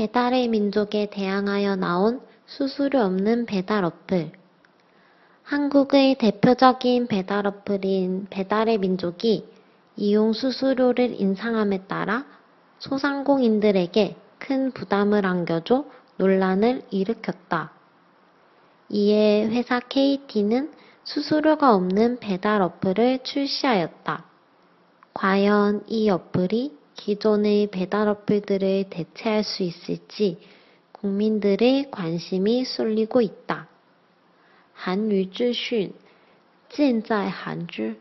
배달의 민족에 대항하여 나온 수수료 없는 배달 어플. 한국의 대표적인 배달 어플인 배달의 민족이 이용 수수료를 인상함에 따라 소상공인들에게 큰 부담을 안겨줘 논란을 일으켰다. 이에 회사 KT는 수수료가 없는 배달 어플을 출시하였다. 과연 이 어플이 기존의 배달 어플들을 대체할 수 있을지 국민들의 관심이 쏠리고 있다. 韩语资讯尽在韩知。